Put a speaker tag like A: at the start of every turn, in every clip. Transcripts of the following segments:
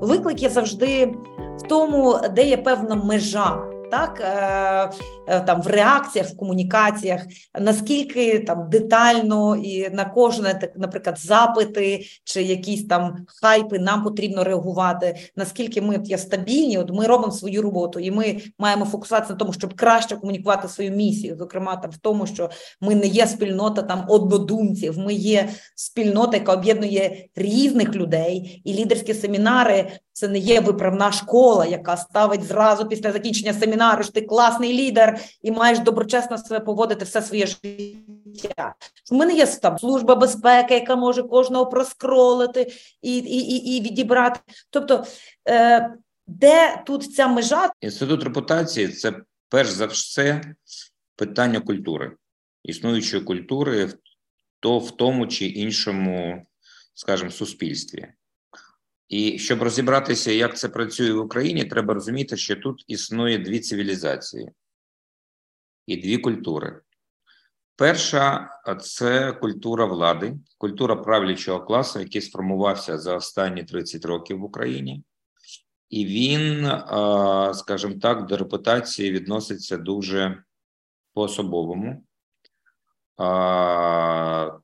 A: виклик є завжди в тому, де є певна межа так е, е, там в реакціях, в комунікаціях, наскільки там детально і на кожне так, наприклад, запити чи якісь там хайпи нам потрібно реагувати. Наскільки ми є стабільні? От ми робимо свою роботу, і ми маємо фокусуватися на тому, щоб краще комунікувати свою місію, зокрема там в тому, що ми не є спільнота там однодумців, ми є спільнота, яка об'єднує різних людей, і лідерські семінари це не є виправна школа, яка ставить зразу після закінчення семінару, що ти класний лідер і маєш доброчесно себе поводити все своє життя. В мене є там служба безпеки, яка може кожного проскролити і і, і, і відібрати. Тобто, е, де тут ця межа?
B: Інститут репутації це перш за все питання культури, існуючої культури, то в тому чи іншому, скажімо, суспільстві. І щоб розібратися, як це працює в Україні, треба розуміти, що тут існує дві цивілізації і дві культури. Перша це культура влади, культура правлячого класу, який сформувався за останні 30 років в Україні, і він, скажімо так, до репутації відноситься дуже по-особовому.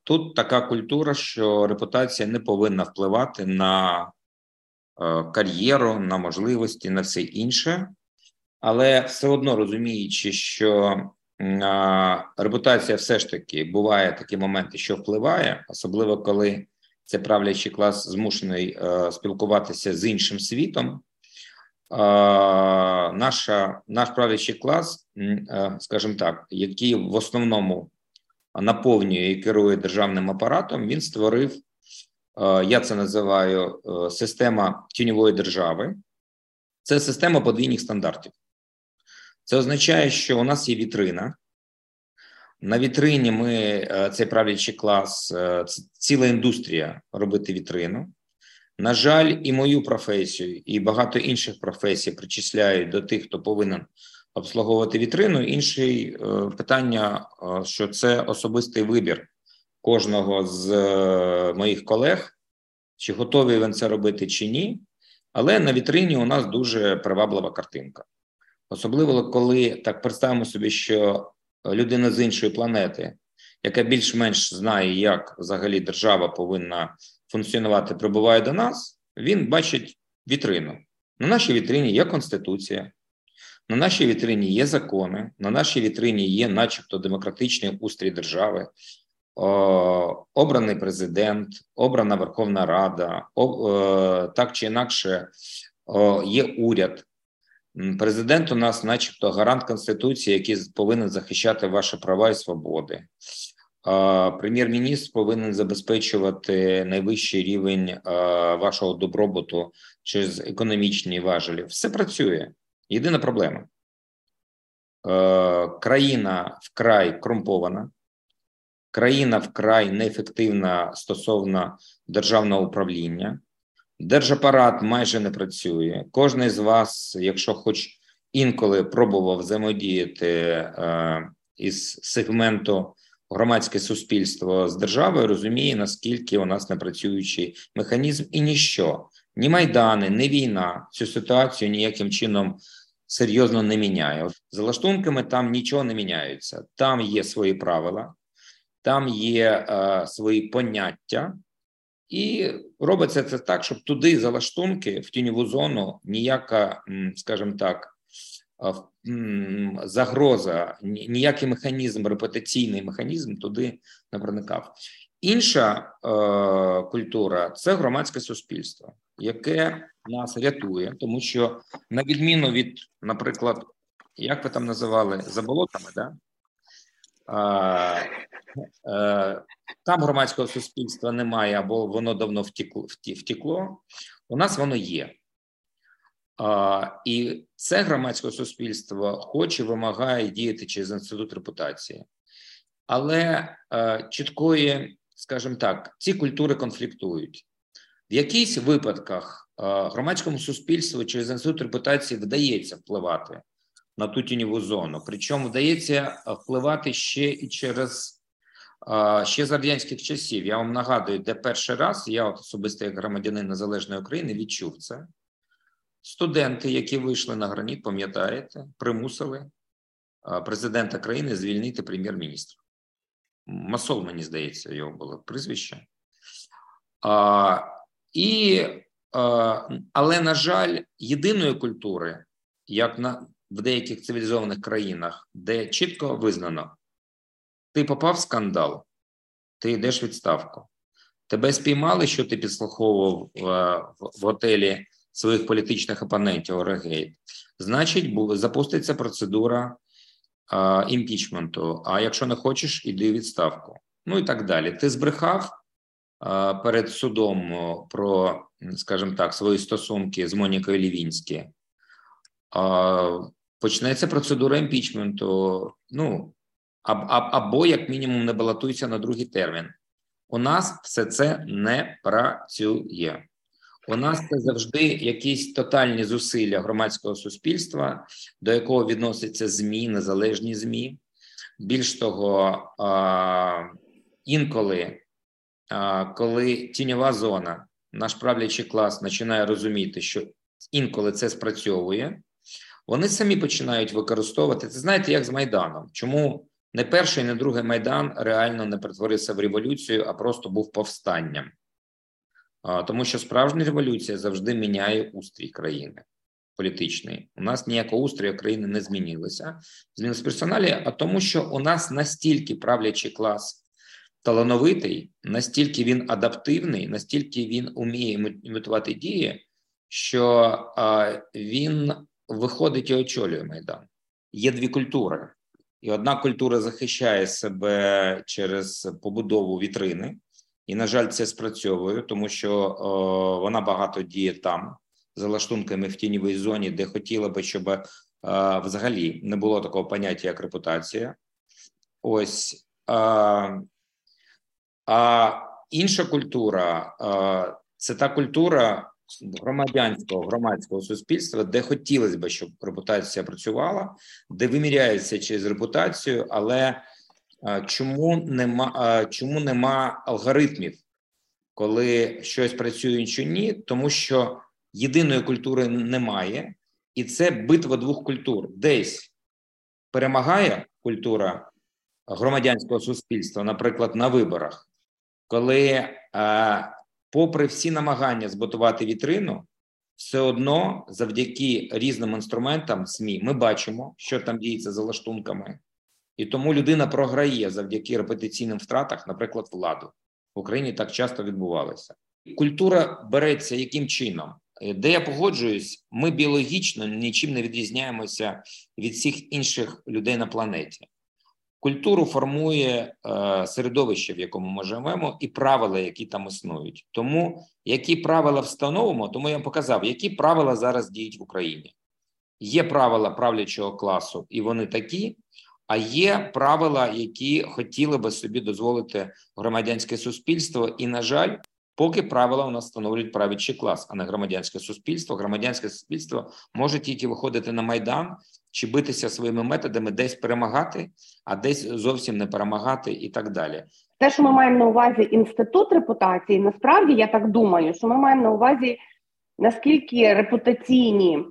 B: Тут така культура, що репутація не повинна впливати на кар'єру, на можливості, на все інше, але все одно розуміючи, що репутація все ж таки буває такі моменти, що впливає, особливо коли це правлячий клас змушений е, спілкуватися з іншим світом. Наша наш правлячий клас, е, скажімо так, який в основному наповнює і керує державним апаратом, він створив Е, я це називаю е, система тіньової держави. Це система подвійних стандартів. Це означає, що у нас є вітрина. На вітрині ми е, цей правлячий клас, ціла індустрія робити вітрину. На жаль, і мою професію, і багато інших професій причисляють до тих, хто повинен обслуговувати вітрину. Інше питання, що це особистий вибір кожного з е, моїх колег, чи готовий він це робити, чи ні. Але на вітрині у нас дуже приваблива картинка. Особливо, коли так представимо собі, що людина з іншої планети, яка більш-менш знає, як взагалі держава повинна функціонувати, прибуває до нас, він бачить вітрину. На нашій вітрині є Конституція, на нашій вітрині є закони, на нашій вітрині є, начебто, демократичний устрій держави, обраний президент, обрана Верховна Рада, так чи інакше є уряд. Президент у нас, начебто, гарант конституції, який повинен захищати ваші права і свободи. Прем'єр-міністр повинен забезпечувати найвищий рівень вашого добробуту через економічні важелі. Все працює. Єдина проблема: країна вкрай корумпована, країна вкрай неефективна стосовно державного управління, держапарат майже не працює. Кожен з вас, якщо хоч інколи пробував взаємодіяти е, із сегменту громадське суспільство з державою, розуміє, наскільки у нас непрацюючий механізм, і ніщо, ні майдани, ні війна цю ситуацію ніяким чином. Серйозно не міняє за лаштунками. Там нічого не міняється. Там є свої правила, там є е, свої поняття, і робиться це так, щоб туди залаштунки в тіньову зону ніяка, скажімо так, загроза, ніякий механізм, репутаційний механізм туди не проникав. Інша е, культура це громадське суспільство, яке нас рятує, тому що на відміну від, наприклад, як ви там називали заболотами, да? Е, там громадського суспільства немає, або воно давно втекло. У нас воно є. І це громадське суспільство хоче, вимагає діяти через інститут репутації. Але е, чіткої, скажімо так, ці культури конфліктують. В якихось випадках е, громадському суспільству через інститут репутації вдається впливати на ту тіньову зону. Причому вдається впливати ще і через ще з радянських часів. Я вам нагадую, де перший раз я от особисто як громадянин незалежної України відчув це. студенти, які вийшли на граніт, пам'ятаєте, примусили президента країни звільнити прем'єр-міністра. Масол, мені здається, його було прізвище. А, і, а, Але, на жаль, єдиної культури, як на в деяких цивілізованих країнах, де чітко визнано, ти попав в скандал, ти йдеш відставку. Тебе спіймали, що ти підслуховував в, в, в готелі своїх політичних опонентів Орегейт. Значить, запуститься процедура а, імпічменту. А якщо не хочеш, іди відставку. Ну і так далі. Ти збрехав а, перед судом про, скажімо так, свої стосунки з Монікою Лівінські. А, Почнеться процедура імпічменту. Ну або, як мінімум, не балотуйся на другий термін. У нас все це не працює. У нас це завжди якісь тотальні зусилля громадського суспільства, до якого відносяться ЗМІ, незалежні ЗМІ. Більш того, інколи, коли тіньова зона, наш правлячий клас починає розуміти, що інколи це спрацьовує, вони самі починають використовувати це. Знаєте, як з Майданом. Чому не перший, не другий майдан реально не перетворився в революцію, а просто був повстанням? Тому що справжня революція завжди міняє устрій країни політичний. У нас ніякого устрою країни не змінилося. Змінилися персоналі, а тому, що у нас настільки правлячий клас талановитий, настільки він адаптивний, настільки він уміє імітувати дії, що він виходить і очолює майдан. Є дві культури, і одна культура захищає себе через побудову вітрини. І, на жаль, це спрацьовує, тому що о, вона багато діє там, за лаштунками в тіньовій зоні, де хотіла би, щоб о, взагалі не було такого поняття, як репутація. Ось а, а інша культура а, це та культура громадянського громадського суспільства, де хотілося б, щоб репутація працювала, де виміряється через репутацію, але Чому нема чому нема алгоритмів, коли щось працює, чи ні? Тому що єдиної культури немає, і це битва двох культур. Десь перемагає культура громадянського суспільства, наприклад, на виборах, коли, попри всі намагання збудувати вітрину, все одно завдяки різним інструментам СМІ ми бачимо, що там діється за лаштунками. І тому людина програє завдяки репетиційним втратах, наприклад, владу в Україні так часто відбувалося. Культура береться яким чином? Е, де я погоджуюсь, ми біологічно нічим не відрізняємося від всіх інших людей на планеті. Культуру формує е, середовище, в якому ми живемо, і правила, які там існують. Тому які правила встановимо, тому я показав, які правила зараз діють в Україні. Є правила правлячого класу, і вони такі. А є правила, які хотіли би собі дозволити громадянське суспільство, і на жаль, поки правила у нас встановлюють правячий клас, а не громадянське суспільство. Громадянське суспільство може тільки виходити на майдан чи битися своїми методами, десь перемагати, а десь зовсім не перемагати, і так далі.
C: Те, що ми маємо на увазі інститут репутації, насправді я так думаю, що ми маємо на увазі наскільки репутаційні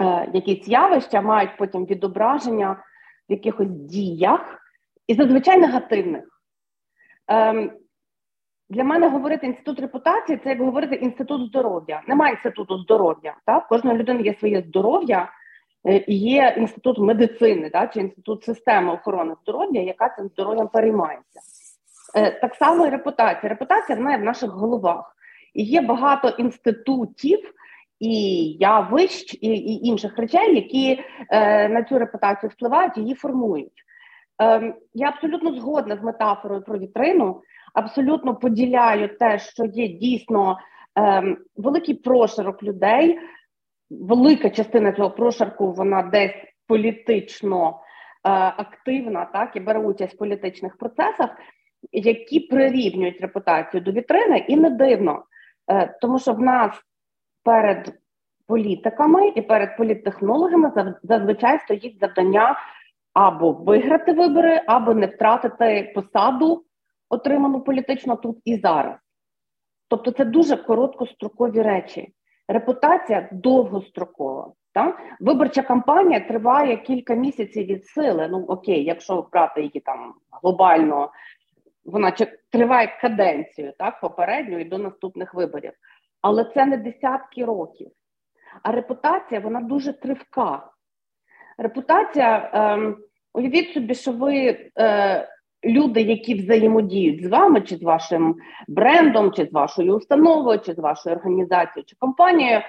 C: е, якісь явища мають потім відображення в якихось діях і зазвичай негативних. Ем, Для мене говорити інститут репутації це як говорити інститут здоров'я. Немає інституту здоров'я. Так? Кожної людини є своє здоров'я, е, є інститут медицини так? чи інститут системи охорони здоров'я, яка цим здоров'ям переймається. Е, так само і репутація. Репутація вона є в наших головах. І є багато інститутів, і явищ, і, і інших речей, які е, на цю репутацію впливають, її формують. Е, я абсолютно згодна з метафорою про вітрину, абсолютно поділяю те, що є дійсно е, великий прошарок людей. Велика частина цього прошарку вона десь політично е, активна, так і бере участь в політичних процесах, які прирівнюють репутацію до вітрини, і не дивно, е, тому що в нас перед політиками і перед політтехнологами зазвичай стоїть завдання або виграти вибори, або не втратити посаду, отриману політично тут і зараз. Тобто це дуже короткострокові речі. Репутація довгострокова. Так? Виборча кампанія триває кілька місяців від сили. Ну окей, якщо брати її там глобально, вона триває каденцію, так, попередню і до наступних виборів. Але це не десятки років. А репутація вона дуже тривка. Репутація, е, уявіть собі, що ви е, люди, які взаємодіють з вами, чи з вашим брендом, чи з вашою установою, чи з вашою організацією, чи компанією,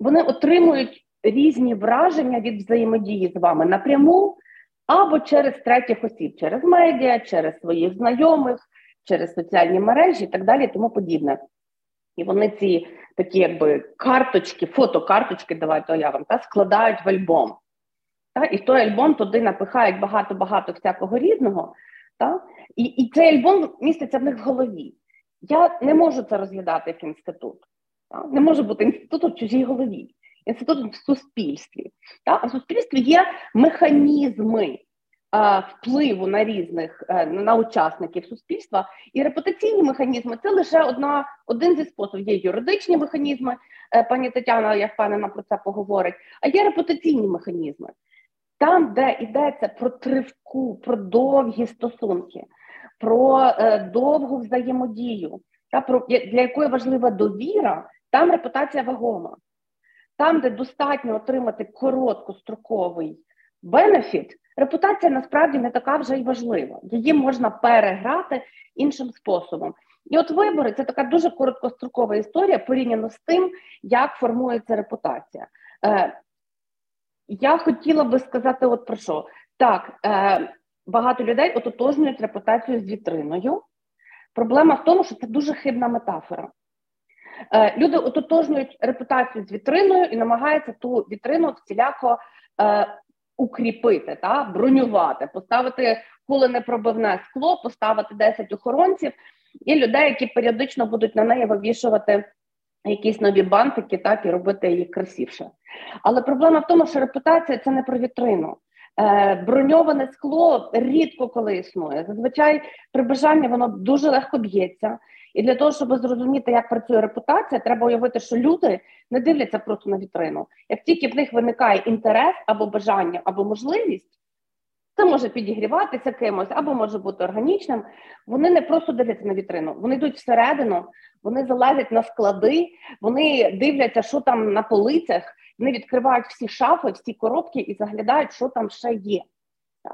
C: вони отримують різні враження від взаємодії з вами напряму або через третіх осіб, через медіа, через своїх знайомих, через соціальні мережі і так далі, тому подібне. І вони ці такі, якби карточки, фотокарточки, давайте уявимо, та складають в альбом. Та, І той альбом туди напихають багато-багато всякого різного. Та, І і цей альбом міститься в них в голові. Я не можу це розглядати як інститут. Та? Не може бути інститутом в чужій голові, інститут в суспільстві. Та? А в суспільстві є механізми а, впливу на різних а, е, на учасників суспільства, і репутаційні механізми це лише одна, один зі способів. Є юридичні механізми, е, пані Тетяна, я впевнена про це поговорить, а є репутаційні механізми. Там, де йдеться про тривку, про довгі стосунки, про е, довгу взаємодію, та про для якої важлива довіра, там репутація вагома. Там, де достатньо отримати короткостроковий бенефіт, репутація насправді не така вже й важлива. Її можна переграти іншим способом. І от вибори це така дуже короткострокова історія порівняно з тим, як формується репутація. Я хотіла би сказати, от про що так, е, багато людей ототожнюють репутацію з вітриною. Проблема в тому, що це дуже хибна метафора. Е, люди ототожнюють репутацію з вітриною і намагаються ту вітрину всіляко е, укріпити, та, бронювати, поставити куленепробивне скло, поставити 10 охоронців і людей, які періодично будуть на неї вивішувати якісь нові бантики, так і робити її красивше. Але проблема в тому, що репутація це не про вітрину. Е, броньоване скло рідко коли існує. Зазвичай при бажанні воно дуже легко б'ється. І для того, щоб зрозуміти, як працює репутація, треба уявити, що люди не дивляться просто на вітрину. Як тільки в них виникає інтерес або бажання, або можливість, це може підігріватися кимось, або може бути органічним. Вони не просто дивляться на вітрину, вони йдуть всередину, вони залазять на склади, вони дивляться, що там на полицях, вони відкривають всі шафи, всі коробки і заглядають, що там ще є.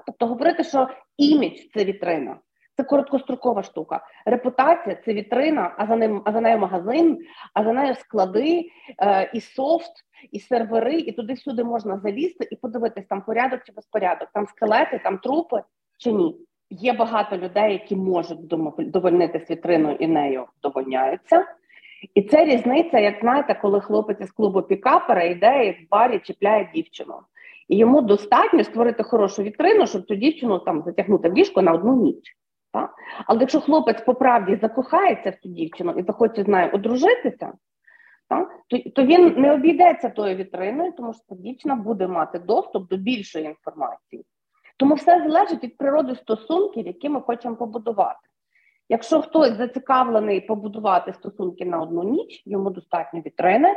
C: Тобто говорити, що імідж це вітрина. Це короткострокова штука. Репутація це вітрина, а за ним, а за нею магазин, а за нею склади, е, і софт, і сервери, і туди всюди можна залізти і подивитись там порядок чи безпорядок, там скелети, там трупи чи ні. Є багато людей, які можуть довольнитись вітриною і нею довольняються. І це різниця, як знаєте, коли хлопець із клубу Пікапера йде і в барі чіпляє дівчину. І йому достатньо створити хорошу вітрину, щоб цю дівчину там затягнути в ліжко на одну ніч. Так? Але якщо хлопець по правді закохається в цю дівчину і захоче з нею одружитися, так? То, то він не обійдеться тою вітриною, тому що ця дівчина буде мати доступ до більшої інформації. Тому все залежить від природи стосунків, які ми хочемо побудувати. Якщо хтось зацікавлений побудувати стосунки на одну ніч, йому достатньо вітрини.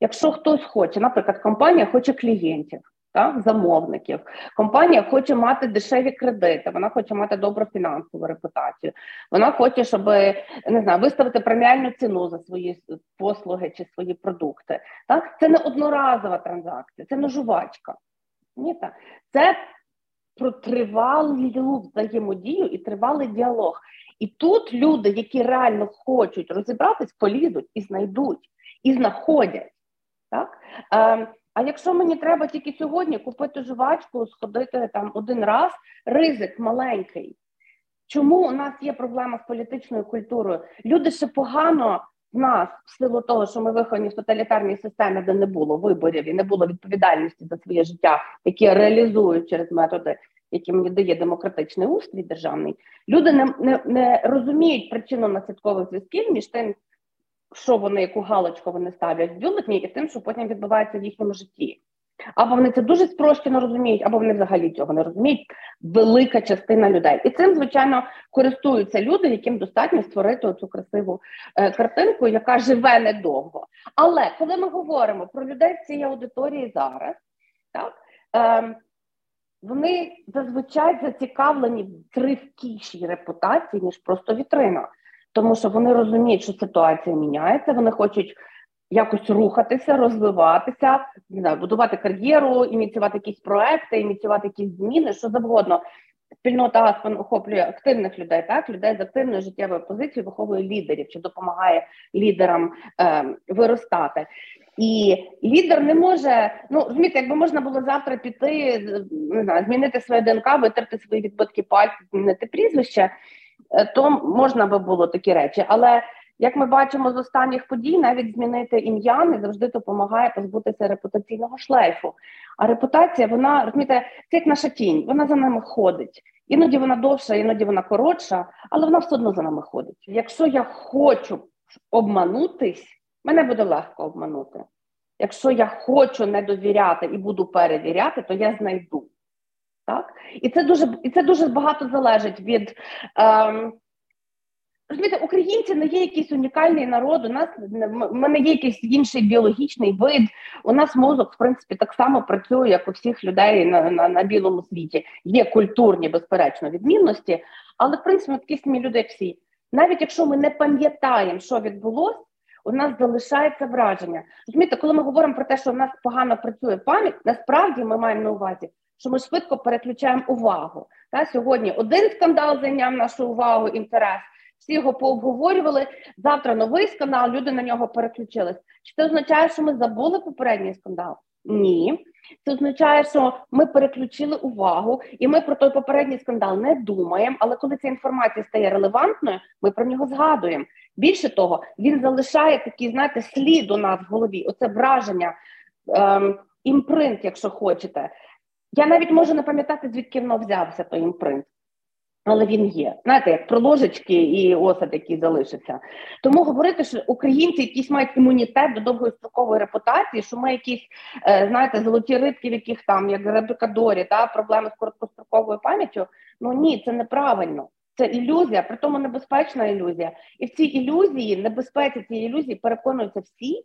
C: Якщо хтось хоче, наприклад, компанія хоче клієнтів, так, замовників. Компанія хоче мати дешеві кредити, вона хоче мати добру фінансову репутацію. Вона хоче, щоб не знаю, виставити преміальну ціну за свої послуги чи свої продукти. Так, це не одноразова транзакція, це не жувачка. Ні, так. Це про тривалу взаємодію і тривалий діалог. І тут люди, які реально хочуть розібратись, полізуть і знайдуть, і знаходять. Так? Е, а якщо мені треба тільки сьогодні купити жувачку, сходити там один раз, ризик маленький. Чому у нас є проблема з політичною культурою? Люди ще погано в нас, в силу того, що ми виховані в тоталітарній системі, де не було виборів і не було відповідальності за своє життя, які реалізують через методи, які мені дає демократичний устрій державний. Люди не не, не розуміють причину наслідкових зв'язків між тим, що вони, яку галочку вони ставлять в бюлетні, і тим, що потім відбувається в їхньому житті. Або вони це дуже спрощено розуміють, або вони взагалі цього не розуміють. Велика частина людей. І цим, звичайно, користуються люди, яким достатньо створити цю красиву е, картинку, яка живе недовго. Але коли ми говоримо про людей в цій аудиторії зараз, так е, вони зазвичай зацікавлені в тривкішій репутації, ніж просто вітрина. Тому що вони розуміють, що ситуація міняється, вони хочуть якось рухатися, розвиватися, не знаю, будувати кар'єру, ініціювати якісь проекти, ініціювати якісь зміни, що завгодно. Спільнота Аспен охоплює активних людей, так людей з активною життєвою позицією виховує лідерів чи допомагає лідерам е, виростати. І лідер не може, ну розумієте, якби можна було завтра піти, не знаю, змінити своє ДНК, витерти свої відбитки пальців, змінити прізвище, то можна би було такі речі. Але як ми бачимо з останніх подій, навіть змінити ім'я не завжди допомагає позбутися репутаційного шлейфу. А репутація, вона розумієте, це як наша тінь, вона за нами ходить. Іноді вона довша, іноді вона коротша, але вона все одно за нами ходить. Якщо я хочу обманутись, мене буде легко обманути. Якщо я хочу не довіряти і буду перевіряти, то я знайду. Так? І це дуже і це дуже багато залежить від. Ем, Розумієте, українці не є якийсь унікальний народ. У нас ми не є якийсь інший біологічний вид. У нас мозок, в принципі, так само працює, як у всіх людей на на, на білому світі. Є культурні, безперечно, відмінності, але в принципі такі самі люди, всі. Навіть якщо ми не пам'ятаємо, що відбулося, у нас залишається враження. Розумієте, коли ми говоримо про те, що в нас погано працює пам'ять, насправді ми маємо на увазі, що ми швидко переключаємо увагу. Та сьогодні один скандал зайняв нашу увагу, інтерес всі його пообговорювали. Завтра новий скандал, люди на нього переключились. Чи це означає, що ми забули попередній скандал? Ні. Це означає, що ми переключили увагу, і ми про той попередній скандал не думаємо. Але коли ця інформація стає релевантною, ми про нього згадуємо. Більше того, він залишає такий, знаєте, слід у нас в голові. Оце враження, ем, imprint, якщо хочете. Я навіть можу не пам'ятати, звідки воно взявся той imprint але він є. Знаєте, як про ложечки і осад, який залишиться. Тому говорити, що українці якісь мають імунітет до довгострокової репутації, що ми якісь, е, знаєте, золоті рибки, в яких там, як рибка Дорі, та проблеми з короткостроковою пам'яттю. Ну ні, це неправильно. Це ілюзія, при тому небезпечна ілюзія. І в цій ілюзії, небезпеці цієї ілюзії переконуються всі,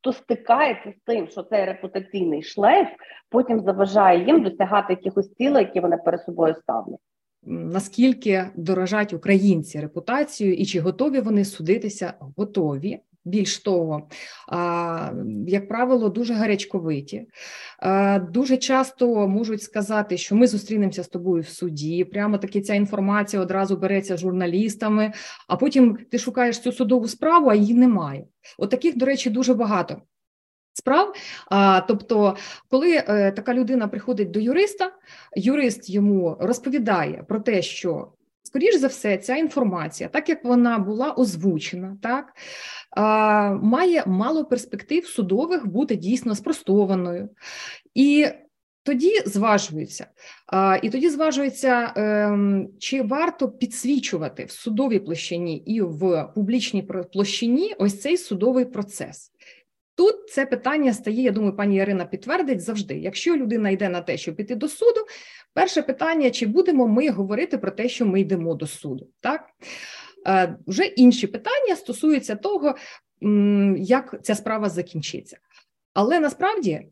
C: хто стикається з тим, що цей репутаційний шлейф потім заважає їм досягати якихось цілей, які вони перед собою ставлять
D: наскільки дорожать українці репутацією і чи готові вони судитися, готові. Більш того, як правило, дуже гарячковиті. Дуже часто можуть сказати, що ми зустрінемося з тобою в суді. Прямо таки ця інформація одразу береться журналістами, а потім ти шукаєш цю судову справу, а її немає. От таких, до речі, дуже багато справ. Тобто, коли е, така людина приходить до юриста, юрист йому розповідає про те, що. Скоріш за все, ця інформація, так як вона була озвучена, так має мало перспектив судових бути дійсно спростованою. І тоді зважується, і тоді зважується, ем, чи варто підсвічувати в судовій площині і в публічній площині ось цей судовий процес. Тут це питання стає, я думаю, пані Ярина підтвердить завжди. Якщо людина йде на те, щоб піти до суду, перше питання: чи будемо ми говорити про те, що ми йдемо до суду? Так е, вже інші питання стосуються того, як ця справа закінчиться. Але насправді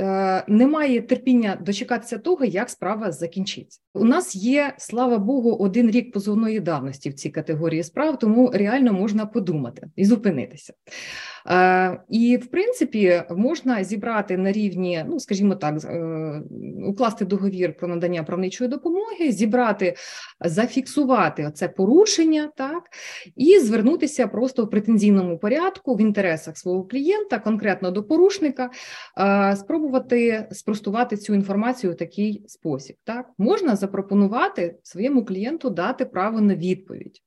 D: Е, немає терпіння дочекатися того, як справа закінчиться. У нас є, слава Богу, один рік позовної давності в цій категорії справ, тому реально можна подумати і зупинитися. Е, і, в принципі, можна зібрати на рівні, ну скажімо так, е, укласти договір про надання правничої допомоги, зібрати, зафіксувати це порушення, так і звернутися просто в претензійному порядку в інтересах свого клієнта, конкретно до порушника, спробувати спробувати спростувати цю інформацію у такий спосіб. Так можна запропонувати своєму клієнту дати право на відповідь.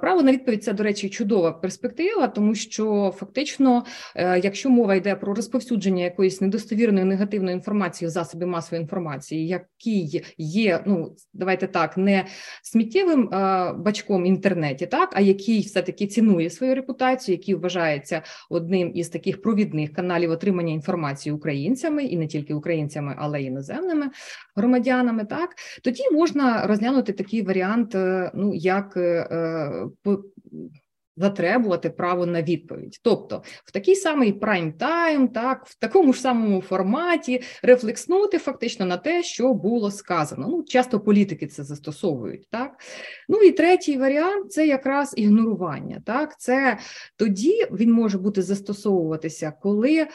D: Право на відповідь це, до речі, чудова перспектива, тому що фактично, е, якщо мова йде про розповсюдження якоїсь недостовірної негативної інформації в засобі масової інформації, який є, ну давайте так, не сміттєвим бачком в інтернеті, так а який все таки цінує свою репутацію, який вважається одним із таких провідних каналів отримання інформації українцями і не тільки українцями, але й іноземними громадянами, так тоді можна розглянути такий варіант, е, ну як е, е, затребувати право на відповідь, тобто в такий самий прайм-тайм, так в такому ж самому форматі рефлекснути фактично на те, що було сказано. Ну, часто політики це застосовують, так ну і третій варіант це якраз ігнорування. Так, це тоді він може бути застосовуватися, коли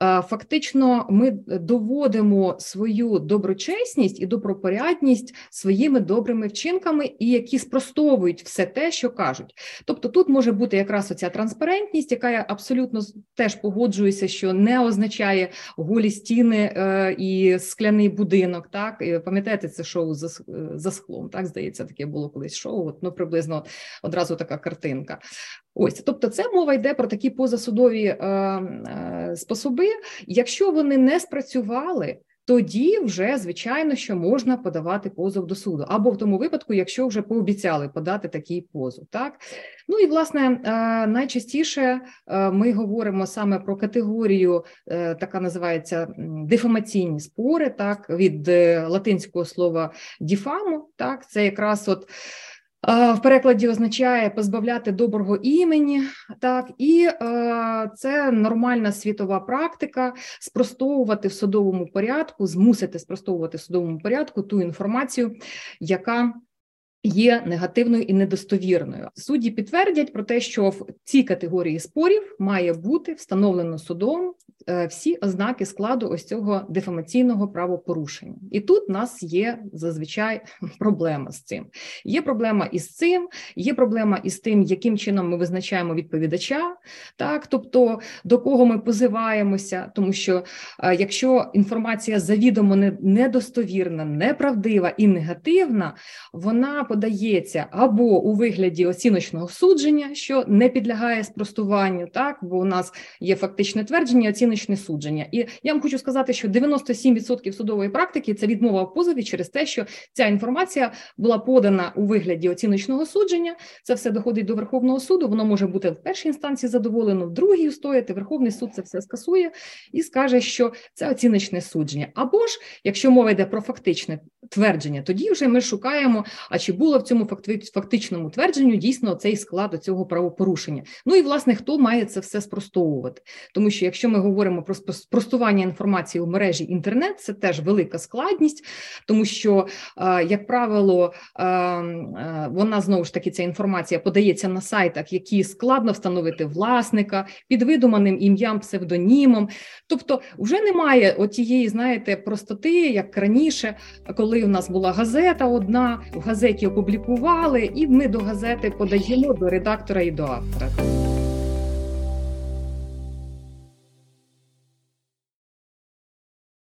D: Фактично, ми доводимо свою доброчесність і добропорядність своїми добрими вчинками, і які спростовують все те, що кажуть. Тобто, тут може бути якраз оця транспарентність, яка я абсолютно теж погоджуюся, що не означає голі стіни е, і скляний будинок. Так пам'ятаєте, це шоу за за склом. Так здається, таке було колись шоу. От, ну приблизно одразу така картинка. Ось, тобто, це мова йде про такі позасудові е, е. Якщо вони не спрацювали, тоді вже звичайно що можна подавати позов до суду, або в тому випадку, якщо вже пообіцяли подати такий позов. Так ну і власне е, найчастіше е, ми говоримо саме про категорію, е, така називається дефамаційні спори, так від латинського слова діфаму, так це якраз от. В перекладі означає позбавляти доброго імені, так і е, це нормальна світова практика спростовувати в судовому порядку, змусити спростовувати в судовому порядку ту інформацію, яка Є негативною і недостовірною. Судді підтвердять про те, що в цій категорії спорів має бути встановлено судом Е, всі ознаки складу ось цього дефамаційного правопорушення. І тут у нас є зазвичай проблема з цим. Є проблема із цим, є проблема із тим, яким чином ми визначаємо відповідача, так тобто до кого ми позиваємося, тому що е, якщо інформація завідомо недостовірна, неправдива і негативна, вона подається або у вигляді оціночного судження, що не підлягає спростуванню, так бо у нас є фактичне твердження оціночного оціночне судження. І я вам хочу сказати, що 97% судової практики це відмова в позові через те, що ця інформація була подана у вигляді оціночного судження. Це все доходить до Верховного суду. Воно може бути в першій інстанції задоволено, в другій устояти. Верховний суд це все скасує і скаже, що це оціночне судження. Або ж якщо мова йде про фактичне твердження, тоді вже ми шукаємо, а чи було в цьому фактичному твердженню дійсно цей склад цього правопорушення. Ну і власне хто має це все спростовувати, тому що якщо ми говоримо говоримо про спростування інформації у мережі інтернет, це теж велика складність, тому що, е, як правило, е, е, вона знову ж таки ця інформація подається на сайтах, які складно встановити власника під видуманим ім'ям, псевдонімом. Тобто, вже немає отієї, знаєте, простоти, як раніше, коли у нас була газета, одна в газеті опублікували, і ми до газети подаємо до редактора і до автора.